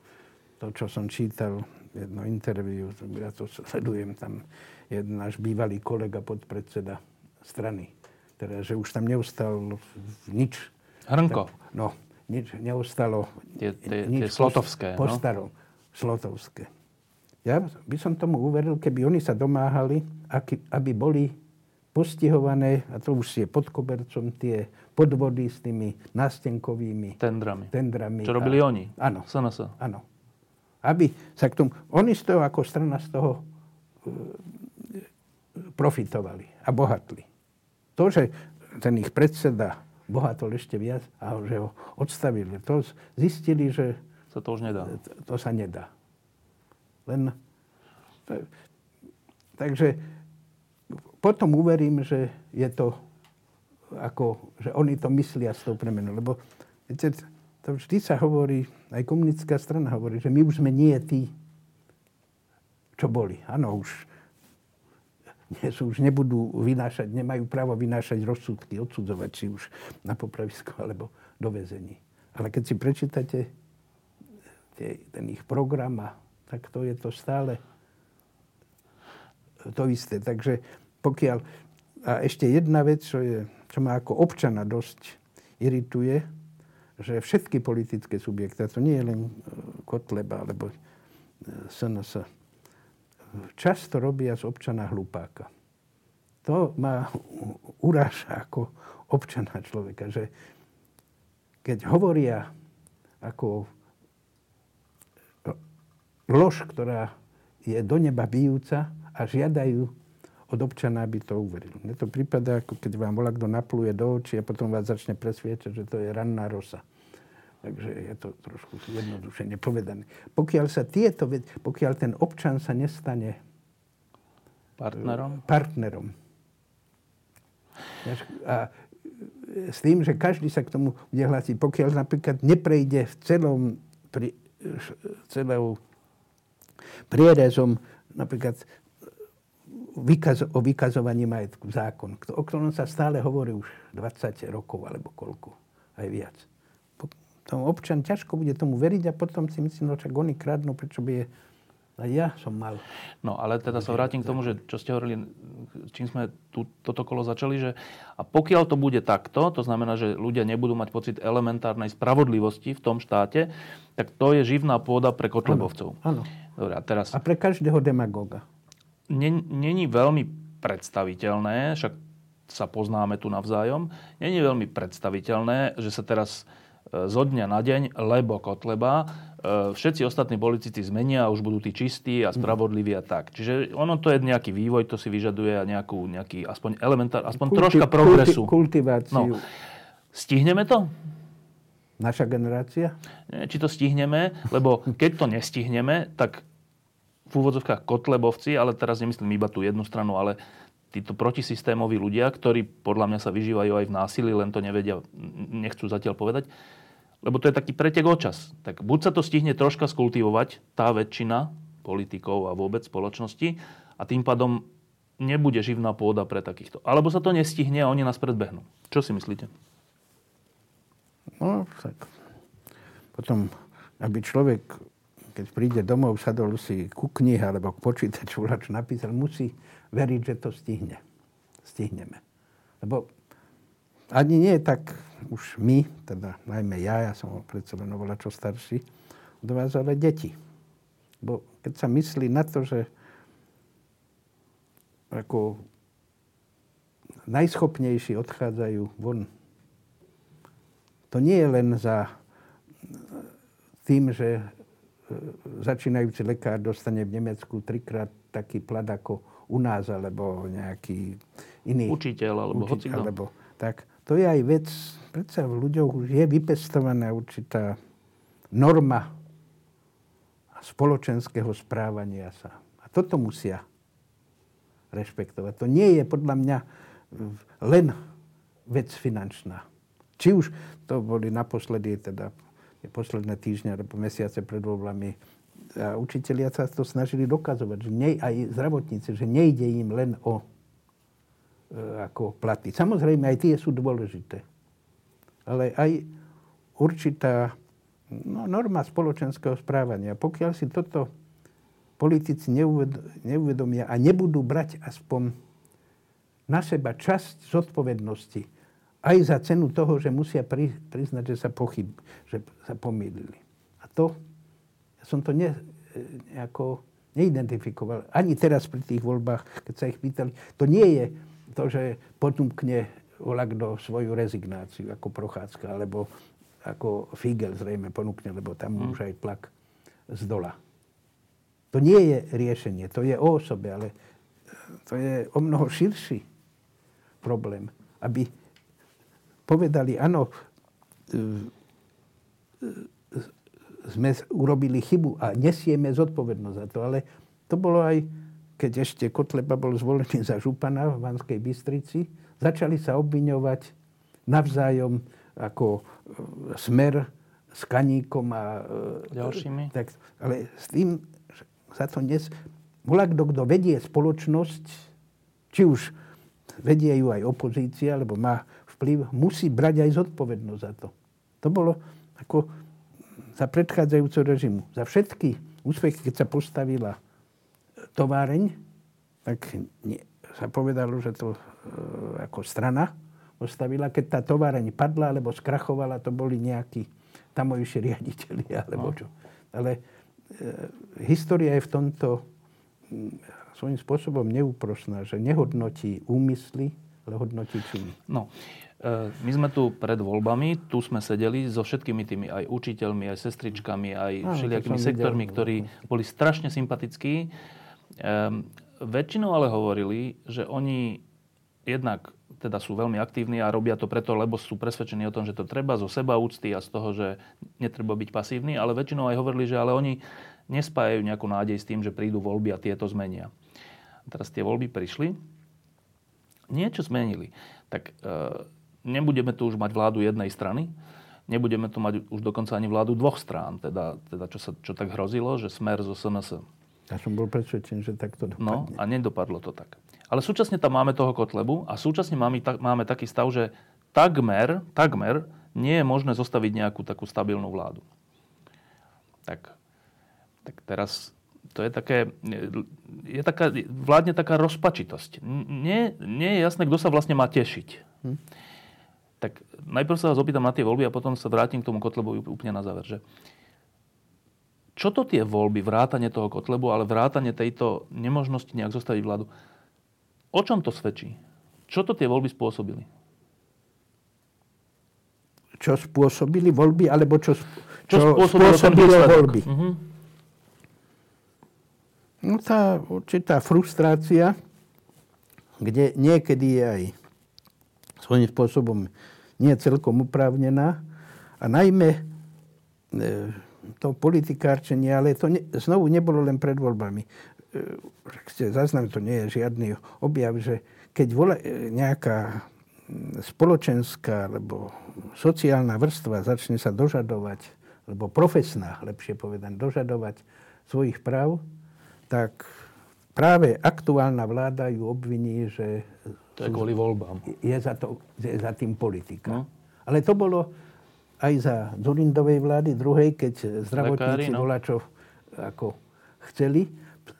to, čo som čítal, jedno interviu, ja to sledujem, tam jeden náš bývalý kolega, podpredseda strany, teda, že už tam neustal nič. Hrnko. Tak, no, nič neustalo. Tie, tie, nič tie slotovské. Po, no? starom. Slotovské. Ja by som tomu uveril, keby oni sa domáhali, aby boli postihované, a to už je pod kobercom, tie podvody s tými nástenkovými tendrami. tendrami. Čo robili a, oni? Áno. SNS. Áno aby sa k tomu... Oni z toho ako strana z toho e, profitovali a bohatli. To, že ten ich predseda bohatol ešte viac a že ho odstavili, to zistili, že sa to už nedá. To, to sa nedá. Len Takže potom uverím, že je to ako, že oni to myslia s tou premenou. Lebo viete, to vždy sa hovorí, aj komunická strana hovorí, že my už sme nie tí, čo boli. Áno, už dnes už nebudú vynášať, nemajú právo vynášať rozsudky, odsudzovať či už na popravisko alebo do väzení. Ale keď si prečítate tie, ten ich program, tak to je to stále to isté. Takže pokiaľ... A ešte jedna vec, čo, je, čo ma ako občana dosť irituje, že všetky politické subjekty, to nie je len e, Kotleba alebo SNS, e, často robia z občana hlupáka. To ma uráža ako občana človeka, že keď hovoria ako lož, ktorá je do neba bijúca a žiadajú od občana, aby to uveril. Mne to prípada, ako keď vám volá kto napluje do očí a potom vás začne presviečať, že to je ranná rosa. Takže je to trošku jednoduše nepovedané. Pokiaľ sa tieto, pokiaľ ten občan sa nestane partnerom, partnerom a s tým, že každý sa k tomu bude hlásiť. Pokiaľ napríklad neprejde v celom pri, celou prierezom napríklad vykaz, o vykazovaní majetku, zákon, o ktorom sa stále hovorí už 20 rokov alebo koľko, aj viac tomu občan ťažko bude tomu veriť a potom si myslím, no čak oni kradnú, prečo by je a ja som mal. No ale teda sa vrátim k tomu, že čo ste hovorili, čím sme tu, toto kolo začali, že a pokiaľ to bude takto, to znamená, že ľudia nebudú mať pocit elementárnej spravodlivosti v tom štáte, tak to je živná pôda pre Kotlebovcov. Áno. Dobre, a, teraz... a pre každého demagoga. Není veľmi predstaviteľné, však sa poznáme tu navzájom, není veľmi predstaviteľné, že sa teraz zo dňa na deň, lebo Kotleba, e, všetci ostatní politici zmenia a už budú tí čistí a spravodliví a tak. Čiže ono to je nejaký vývoj, to si vyžaduje nejakú, nejaký aspoň elementár, aspoň Kulti, troška progresu. Kultiváciu. No. Stihneme to? Naša generácia? Nie, či to stihneme, lebo keď to nestihneme, tak v úvodzovkách Kotlebovci, ale teraz nemyslím iba tú jednu stranu, ale títo protisystémoví ľudia, ktorí podľa mňa sa vyžívajú aj v násilí, len to nevedia, nechcú zatiaľ povedať, lebo to je taký pretek o čas. Tak buď sa to stihne troška skultivovať, tá väčšina politikov a vôbec spoločnosti a tým pádom nebude živná pôda pre takýchto. Alebo sa to nestihne a oni nás predbehnú. Čo si myslíte? No, tak potom, aby človek, keď príde domov, sadol si ku knihe alebo k počítaču, čo napísal, musí veriť, že to stihne. Stihneme. Lebo ani nie tak už my, teda najmä ja, ja som predsa len oveľa čo starší od vás, ale deti. Bo keď sa myslí na to, že ako najschopnejší odchádzajú von, to nie je len za tým, že e, začínajúci lekár dostane v Nemecku trikrát taký plat ako u nás, alebo nejaký iný... Učiteľ, alebo učiteľ, alebo tak to je aj vec, predsa v ľuďoch už je vypestovaná určitá norma spoločenského správania sa. A toto musia rešpektovať. To nie je podľa mňa len vec finančná. Či už to boli naposledy, teda posledné týždne alebo mesiace pred voľbami, a učitelia sa to snažili dokazovať, že nie, aj zdravotníci, že nejde im len o E, ako platy. Samozrejme, aj tie sú dôležité. Ale aj určitá no, norma spoločenského správania. Pokiaľ si toto politici neuvedomia a nebudú brať aspoň na seba časť zodpovednosti, aj za cenu toho, že musia priznať, že sa pochyb, že sa pomýlili. A to, som to ne, e, nejako neidentifikoval. Ani teraz pri tých voľbách, keď sa ich pýtali. To nie je to, že potumkne volak do svoju rezignáciu ako Prochádzka, alebo ako Figel zrejme ponúkne, lebo tam mm. už aj tlak z dola. To nie je riešenie, to je o osobe, ale to je o mnoho širší problém. Aby povedali, áno, e, e, sme urobili chybu a nesieme zodpovednosť za to, ale to bolo aj, keď ešte Kotleba bol zvolený za župana v Banskej Bystrici, začali sa obviňovať navzájom ako e, smer s Kaníkom a... E, Ďalšími. Tak, ale s tým sa to dnes... Bola kto, kto vedie spoločnosť, či už vedie ju aj opozícia, alebo má vplyv, musí brať aj zodpovednosť za to. To bolo ako za predchádzajúceho režimu. Za všetky úspechy, keď sa postavila továreň, tak nie, sa povedalo, že to e, ako strana postavila. Keď tá továreň padla alebo skrachovala, to boli nejakí tamojší riaditeľi alebo no. čo. Ale e, história je v tomto svojím spôsobom neúprosná, že nehodnotí úmysly, ale hodnotí činy. No, my sme tu pred voľbami, tu sme sedeli so všetkými tými aj učiteľmi, aj sestričkami, aj Áno, všelijakými sektormi, videl. ktorí boli strašne sympatickí. Ehm, väčšinou ale hovorili, že oni jednak teda sú veľmi aktívni a robia to preto, lebo sú presvedčení o tom, že to treba zo seba úcty a z toho, že netreba byť pasívny, ale väčšinou aj hovorili, že ale oni nespájajú nejakú nádej s tým, že prídu voľby a tieto zmenia. A teraz tie voľby prišli, niečo zmenili. Tak e, nebudeme tu už mať vládu jednej strany, nebudeme tu mať už dokonca ani vládu dvoch strán, teda, teda čo, sa, čo tak hrozilo, že smer zo SNS. Ja som bol presvedčený, že tak to dopadne. No a nedopadlo to tak. Ale súčasne tam máme toho Kotlebu a súčasne máme, tak, máme taký stav, že takmer, takmer nie je možné zostaviť nejakú takú stabilnú vládu. Tak tak teraz to je také, je taká, vládne taká rozpačitosť. Nie, nie je jasné, kto sa vlastne má tešiť. Hm. Tak najprv sa vás opýtam na tie voľby a potom sa vrátim k tomu Kotlebovi úplne na záver. Že čo to tie voľby, vrátanie toho Kotlebu, ale vrátanie tejto nemožnosti nejak zostaviť vládu, o čom to svedčí? Čo to tie voľby spôsobili? Čo spôsobili voľby, alebo čo, čo, čo spôsobilo, spôsobilo voľby? Uh-huh. No tá určitá frustrácia, kde niekedy je aj svojím spôsobom nie celkom uprávnená a najmä e, to politikárčenie, ale to ne, znovu nebolo len pred voľbami. E, ste zaznam, to nie je žiadny objav, že keď vola, e, nejaká spoločenská alebo sociálna vrstva začne sa dožadovať, alebo profesná, lepšie povedať, dožadovať svojich práv, tak práve aktuálna vláda ju obviní, že... To je kvôli voľbám. Je za, to, je za tým politika. No. Ale to bolo aj za Zurindovej vlády, druhej, keď zdravotníci Lekári, no. volačov ako chceli.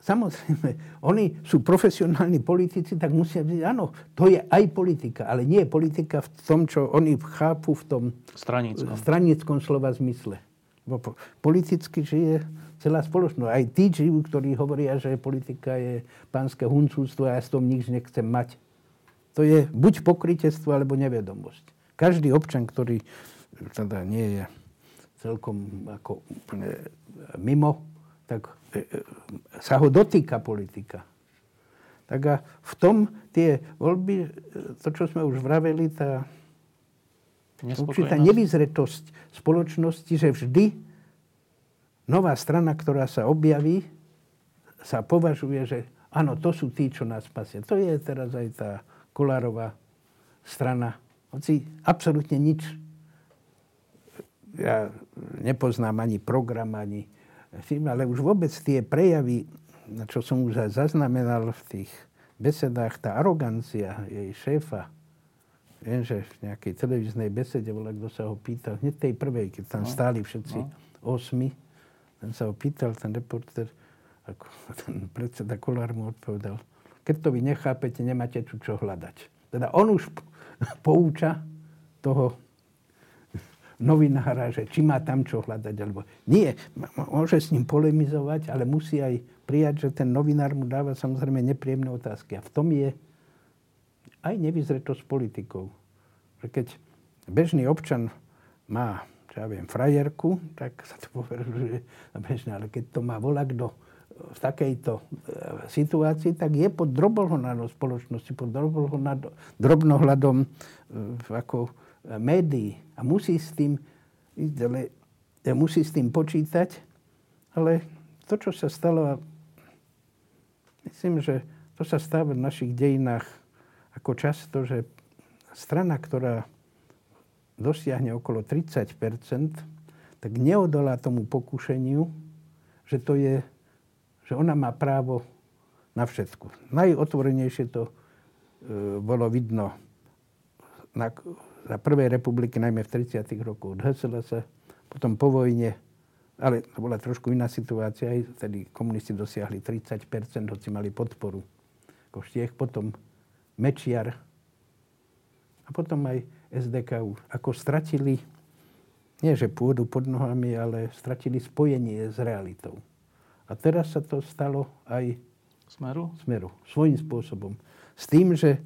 Samozrejme, oni sú profesionálni politici, tak musia byť, áno, to je aj politika, ale nie je politika v tom, čo oni chápu v tom stranickom, stranickom slova zmysle. Bo politicky žije celá spoločnosť. Aj tí žijú, ktorí hovoria, že politika je pánske huncústvo a ja s tom nič nechcem mať. To je buď pokrytectvo, alebo nevedomosť. Každý občan, ktorý teda nie je celkom ako úplne mimo, tak e, e, sa ho dotýka politika. Tak a v tom tie voľby, e, to, čo sme už vraveli, tá určitá nevyzretosť spoločnosti, že vždy nová strana, ktorá sa objaví, sa považuje, že áno, to sú tí, čo nás spasia. To je teraz aj tá Kolárová strana. Hoci absolútne nič. Ja nepoznám ani program, ani film, ale už vôbec tie prejavy, na čo som už aj zaznamenal v tých besedách, tá arogancia jej šéfa, viem, že v nejakej televíznej besede, bola, kto sa ho pýtal, hneď tej prvej, keď tam no. stáli všetci no. osmi, ten sa ho pýtal, ten reporter, ako ten predseda Kolár mu odpovedal, keď to vy nechápete, nemáte tu čo hľadať. Teda on už pouča toho novinára, že či má tam čo hľadať, alebo nie. Môže s ním polemizovať, ale musí aj prijať, že ten novinár mu dáva samozrejme nepríjemné otázky. A v tom je aj nevyzretosť politikov. Že keď bežný občan má čo ja viem, frajerku, tak sa to považuje za bežné. Ale keď to má volá kto v takejto e, situácii, tak je pod drobnohľadom spoločnosti, pod drobnohľadom e, ako e, médií. A musí s tým, musí s tým počítať, ale to, čo sa stalo, myslím, že to sa stáva v našich dejinách ako často, že strana, ktorá dosiahne okolo 30% tak neodolá tomu pokušeniu, že to je, že ona má právo na všetko. Najotvorenejšie to e, bolo vidno na, za prvej republiky, najmä v 30. rokoch od HSLS, potom po vojne, ale to bola trošku iná situácia, aj vtedy komunisti dosiahli 30%, hoci mali podporu Koštiech, potom Mečiar a potom aj SDKU. Ako stratili, nie že pôdu pod nohami, ale stratili spojenie s realitou. A teraz sa to stalo aj Smeru? Smeru. Svojím spôsobom. S tým, že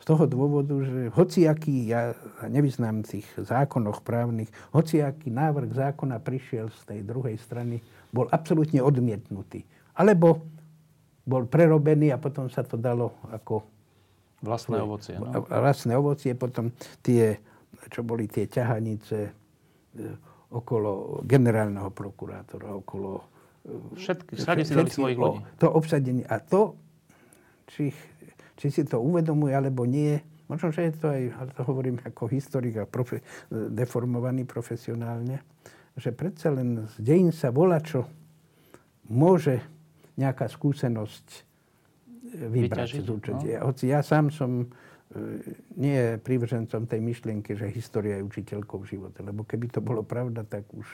z toho dôvodu, že hociaký, ja nevyznám tých zákonoch právnych, hociaký návrh zákona prišiel z tej druhej strany, bol absolútne odmietnutý. Alebo bol prerobený a potom sa to dalo ako... Vlastné ovocie. No? Vlastné ovocie, potom tie, čo boli tie ťahanice e, okolo generálneho prokurátora, okolo Všetky, všade si dali svojich ľudí. To obsadenie. A to, či, či si to uvedomuje, alebo nie, možno, že je to aj, ale to hovorím ako historik a profe, deformovaný profesionálne, že predsa len z dejín sa volá, čo môže nejaká skúsenosť vybrať z určite. No? Hoci ja sám som e, nie prívržencom tej myšlienky, že história je učiteľkou v živote. Lebo keby to bolo pravda, tak už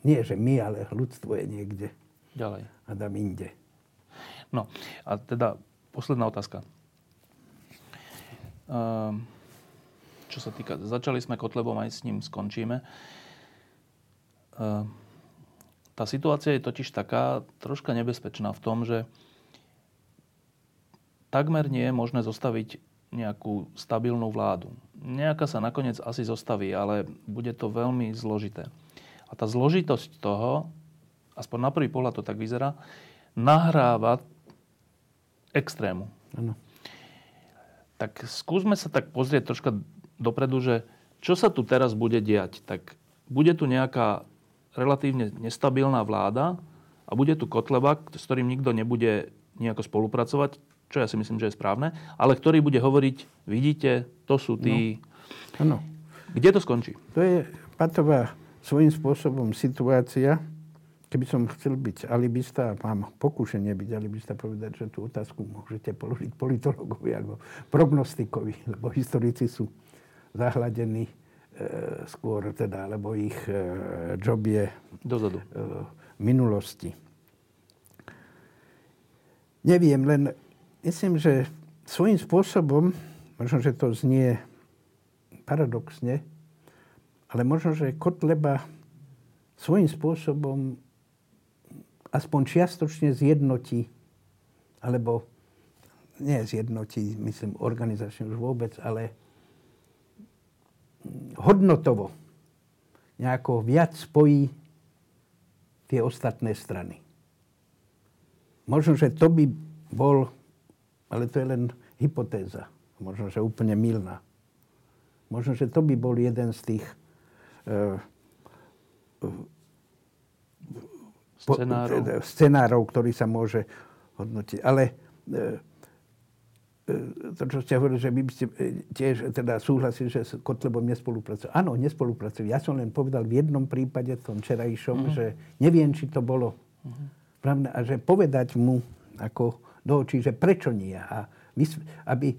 nie, že my, ale ľudstvo je niekde. Ďalej. A dám inde. No a teda posledná otázka. Um, čo sa týka, začali sme Kotlebom, aj s ním skončíme. Um, tá situácia je totiž taká troška nebezpečná v tom, že takmer nie je možné zostaviť nejakú stabilnú vládu. Nejaká sa nakoniec asi zostaví, ale bude to veľmi zložité. A tá zložitosť toho, aspoň na prvý pohľad to tak vyzerá, nahráva extrému. Ano. Tak skúsme sa tak pozrieť troška dopredu, že čo sa tu teraz bude diať. Tak bude tu nejaká relatívne nestabilná vláda a bude tu Kotleba, s ktorým nikto nebude nejako spolupracovať, čo ja si myslím, že je správne, ale ktorý bude hovoriť, vidíte, to sú tí... No. Kde to skončí? To je patová svojím spôsobom situácia, keby som chcel byť alibista, mám pokúšenie byť alibista, povedať, že tú otázku môžete položiť politologovi alebo prognostikovi, lebo historici sú zahladení e, skôr, teda, lebo ich e, job je Dozadu. E, minulosti. Neviem, len myslím, že svojím spôsobom, možno, že to znie paradoxne, ale možno, že Kotleba svojím spôsobom aspoň čiastočne zjednotí, alebo nie zjednotí, myslím, organizačne už vôbec, ale hodnotovo nejako viac spojí tie ostatné strany. Možno, že to by bol, ale to je len hypotéza, možno, že úplne milná. Možno, že to by bol jeden z tých scenárov. scenárov, ktorý sa môže hodnotiť. Ale e, e, to, čo ste hovorili, že my by ste e, tiež teda súhlasili, že s Kotlebom nespolupracujú. Áno, nespolupracujú. Ja som len povedal v jednom prípade, tom včerajšom, uh-huh. že neviem, či to bolo uh-huh. pravda. A že povedať mu ako do očí, že prečo nie. A aby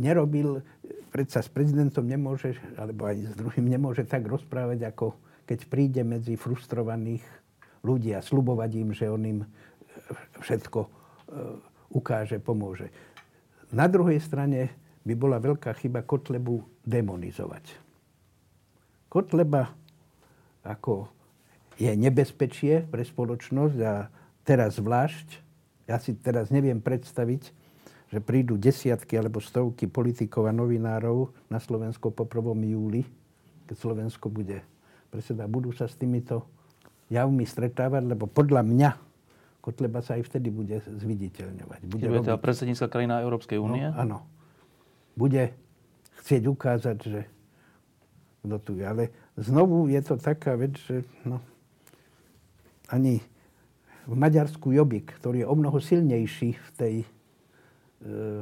nerobil predsa s prezidentom nemôže, alebo aj s druhým nemôže tak rozprávať, ako keď príde medzi frustrovaných ľudí a slubovať im, že on im e, všetko e, ukáže, pomôže. Na druhej strane by bola veľká chyba Kotlebu demonizovať. Kotleba ako je nebezpečie pre spoločnosť a teraz zvlášť, ja si teraz neviem predstaviť, že prídu desiatky alebo stovky politikov a novinárov na Slovensko po 1. júli, keď Slovensko bude predseda, budú sa s týmito javmi stretávať, lebo podľa mňa Kotleba sa aj vtedy bude zviditeľňovať. Bude bude teda predsednícka krajina Európskej no, únie? No, áno. Bude chcieť ukázať, že kto tu je. Ale znovu je to taká vec, že no, ani v Maďarsku Jobbik, ktorý je o mnoho silnejší v, tej,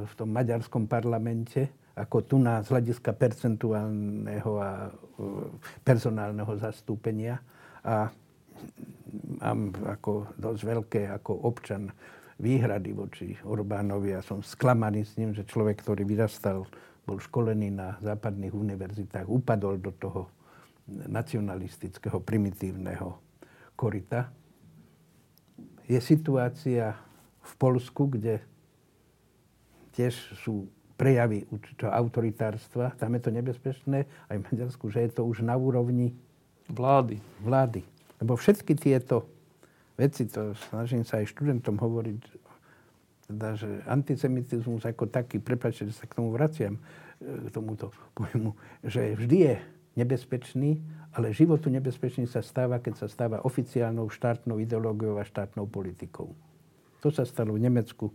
v tom maďarskom parlamente, ako tu na z hľadiska percentuálneho a e, personálneho zastúpenia. A mám ako dosť veľké ako občan výhrady voči Orbánovi a som sklamaný s ním, že človek, ktorý vyrastal, bol školený na západných univerzitách, upadol do toho nacionalistického, primitívneho korita. Je situácia v Polsku, kde tiež sú prejavy určitého autoritárstva. Tam je to nebezpečné, aj v Maďarsku, že je to už na úrovni vlády. vlády. Lebo všetky tieto veci, to snažím sa aj študentom hovoriť, teda, že antisemitizmus ako taký, prepáčte, že sa k tomu vraciam, e, k tomuto pojmu, že vždy je nebezpečný, ale životu nebezpečný sa stáva, keď sa stáva oficiálnou štátnou ideológiou a štátnou politikou. To sa stalo v Nemecku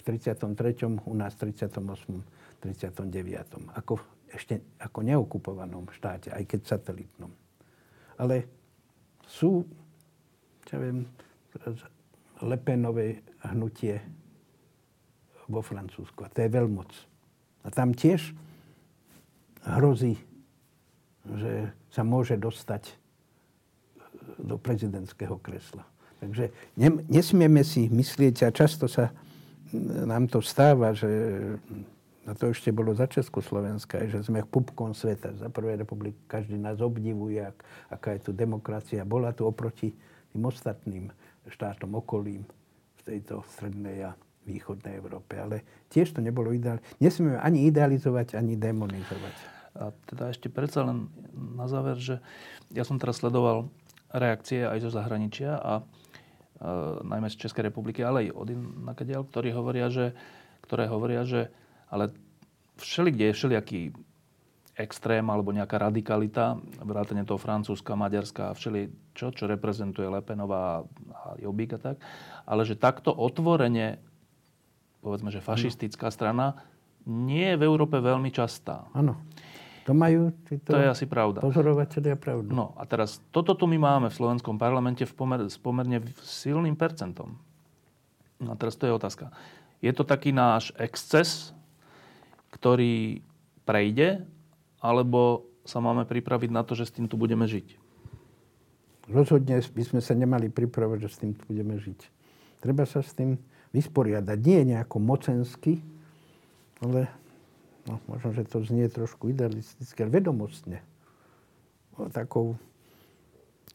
v 33. u nás v 38. 39. Ako, ešte ako neokupovanom štáte, aj keď satelitnom. Ale sú, čo viem, Lepenové hnutie vo Francúzsku. A to je veľmoc. A tam tiež hrozí, že sa môže dostať do prezidentského kresla. Takže nesmieme si myslieť, a často sa nám to stáva, že a to ešte bolo za Československa, že sme pupkom sveta. Za prvej republiky každý nás obdivuje, ak, aká je tu demokracia. Bola tu oproti tým ostatným štátom okolím v tejto strednej a východnej Európe. Ale tiež to nebolo ideálne. Nesmieme ani idealizovať, ani demonizovať. A teda ešte predsa len na záver, že ja som teraz sledoval reakcie aj zo zahraničia a najmä z Českej republiky, ale aj od inakadiaľ, ktorí hovoria, že, ktoré hovoria, že ale všeli, kde je všelijaký extrém alebo nejaká radikalita, vrátane toho Francúzska, Maďarska a všeli, čo, čo reprezentuje Lepenová a Jobbik a tak, ale že takto otvorene, povedzme, že fašistická strana nie je v Európe veľmi častá. Áno. To majú títo to je asi pravda. pozorovateľia pravdu. No a teraz, toto tu my máme v slovenskom parlamente v pomer, s pomerne silným percentom. No a teraz to je otázka. Je to taký náš exces, ktorý prejde, alebo sa máme pripraviť na to, že s tým tu budeme žiť? Rozhodne by sme sa nemali pripravať, že s tým tu budeme žiť. Treba sa s tým vysporiadať. Nie nejako mocensky, ale no, možno, že to znie trošku idealisticky, ale vedomostne. No, takou,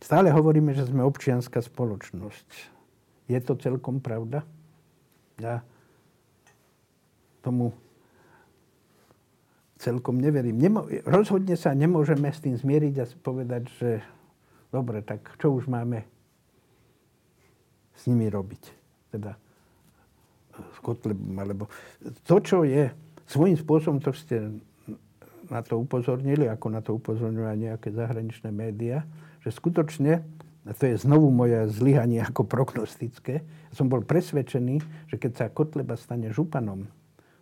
stále hovoríme, že sme občianská spoločnosť. Je to celkom pravda? Ja tomu celkom neverím. Nemo, rozhodne sa nemôžeme s tým zmieriť a povedať, že dobre, tak čo už máme s nimi robiť? Teda s Kotlebom, alebo to, čo je svojím spôsobom to ste na to upozornili, ako na to upozorňujú aj nejaké zahraničné médiá, že skutočne, a to je znovu moje zlyhanie ako prognostické, som bol presvedčený, že keď sa Kotleba stane županom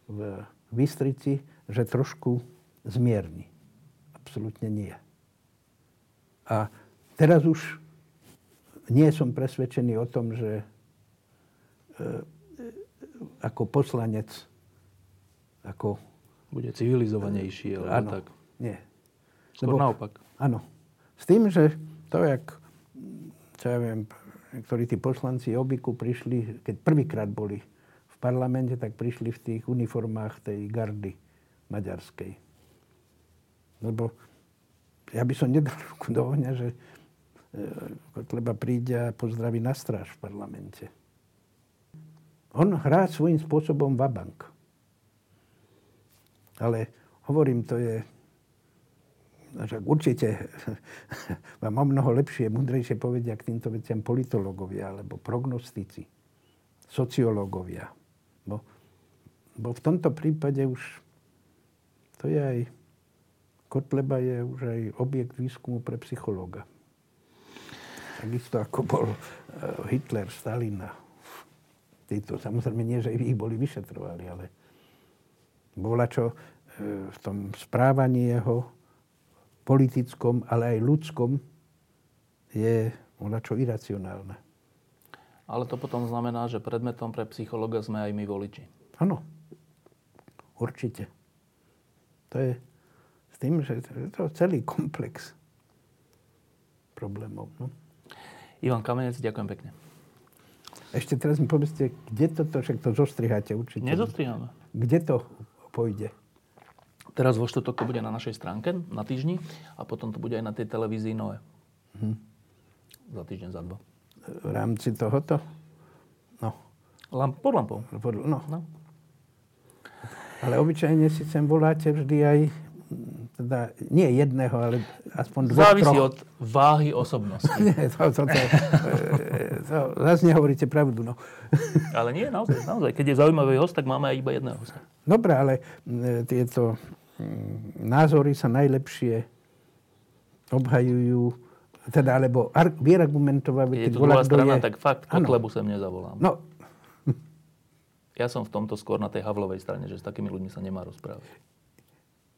v Bystrici, že trošku zmierni. Absolutne nie. A teraz už nie som presvedčený o tom, že e, e ako poslanec ako... Bude civilizovanejší, alebo áno, tak. Nie. Skôr Lebo, naopak. Áno. S tým, že to, jak, čo ja viem, ktorí tí poslanci obyku prišli, keď prvýkrát boli v parlamente, tak prišli v tých uniformách tej gardy maďarskej. Lebo ja by som nedal ruku do ohňa, že e, Kotleba príde a pozdraví na stráž v parlamente. On hrá svojím spôsobom vabank. Ale hovorím, to je určite vám o mnoho lepšie, mudrejšie povedia k týmto veciam politológovia alebo prognostici, sociológovia. Bo, bo v tomto prípade už to je aj Kotleba je už aj objekt výskumu pre psychológa. Takisto ako bol eh, Hitler, Stalin a títo, samozrejme nie, že ich boli vyšetrovali, ale bola čo e, v tom správaní jeho politickom, ale aj ľudskom je bola čo iracionálne. Ale to potom znamená, že predmetom pre psychologa sme aj my voliči. Áno. Určite. To je s tým, že to je celý komplex problémov. No. Ivan Kamenec, ďakujem pekne. Ešte teraz mi povedzte, kde toto, však to zostriháte určite. Nezostriháme. Kde to pôjde? Teraz vo štvrtok to bude na našej stránke, na týždni, a potom to bude aj na tej televízii Noe. Hm. Za týždeň, za dva. V rámci tohoto? No. Lamp, pod lampou. Pod, no. no. Ale obyčajne si sem voláte vždy aj teda nie jedného, ale aspoň dvoch, Závisí troch. od váhy osobnosti. nie, to, to, to, to, zase nehovoríte pravdu. No. ale nie, naozaj, naozaj. Keď je zaujímavý host, tak máme aj iba jedného hosta. Dobre, ale tieto názory sa najlepšie obhajujú, teda, alebo ar- vyrargumentovať. Je tu druhá strana, je... tak fakt Kotlebu sem nezavolám. No. Ja som v tomto skôr na tej Havlovej strane, že s takými ľuďmi sa nemá rozprávať.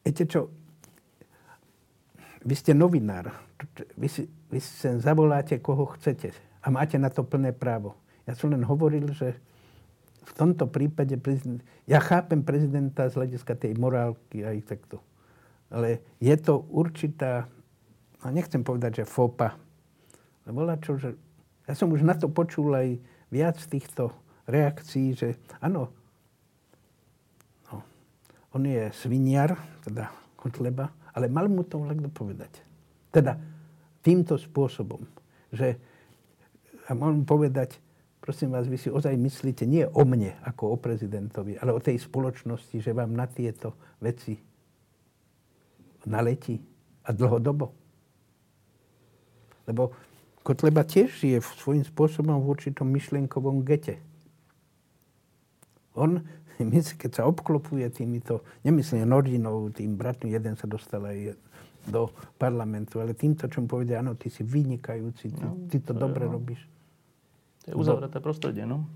Viete čo? Vy ste novinár. Vy si, vy sem zavoláte, koho chcete. A máte na to plné právo. Ja som len hovoril, že v tomto prípade prezident, ja chápem prezidenta z hľadiska tej morálky aj takto. Ale je to určitá, no nechcem povedať, že fopa. Ale volá čo, že ja som už na to počul aj viac týchto reakcií, že áno, on je sviniar, teda Kotleba, ale mal mu to niekto povedať. Teda týmto spôsobom, že a mu povedať, prosím vás, vy si ozaj myslíte nie o mne ako o prezidentovi, ale o tej spoločnosti, že vám na tieto veci naletí a dlhodobo. Lebo Kotleba tiež žije svojím spôsobom v určitom myšlienkovom gete. On keď sa obklopuje týmito, nemyslím Nordinov, tým bratmi, jeden sa dostal aj do parlamentu, ale týmto, čo mu povedia, áno, ty si vynikajúci, ty, no, ty to, to dobre je, no. robíš. To je uzavreté prostredie, no.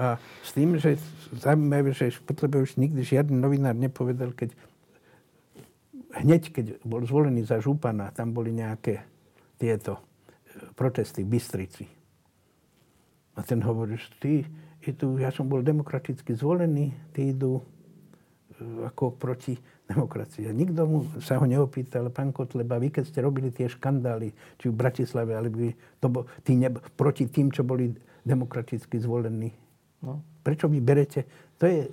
A s tým, že zaujímavé, že potrebuje už nikdy žiadny novinár nepovedal, keď hneď, keď bol zvolený za župana, tam boli nejaké tieto e, protesty v Bystrici a ten hovorí, že ty, idú, ja som bol demokraticky zvolený, ty idú ako proti demokracii. A nikto mu sa ho neopýtal, pán Kotleba, vy keď ste robili tie škandály, či v Bratislave, alebo to bo, tí ne, proti tým, čo boli demokraticky zvolení. No. Prečo vy berete? To je e,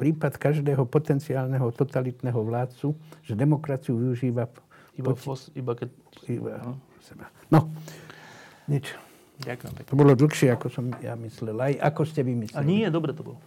prípad každého potenciálneho totalitného vládcu, že demokraciu využíva... Iba, poti... fos, iba keď... Iba no. Seba. no, nič. Ďakujem pekne. To bolo dlhšie, ako som ja myslel. Aj ako ste vymysleli. A nie, dobre to bolo.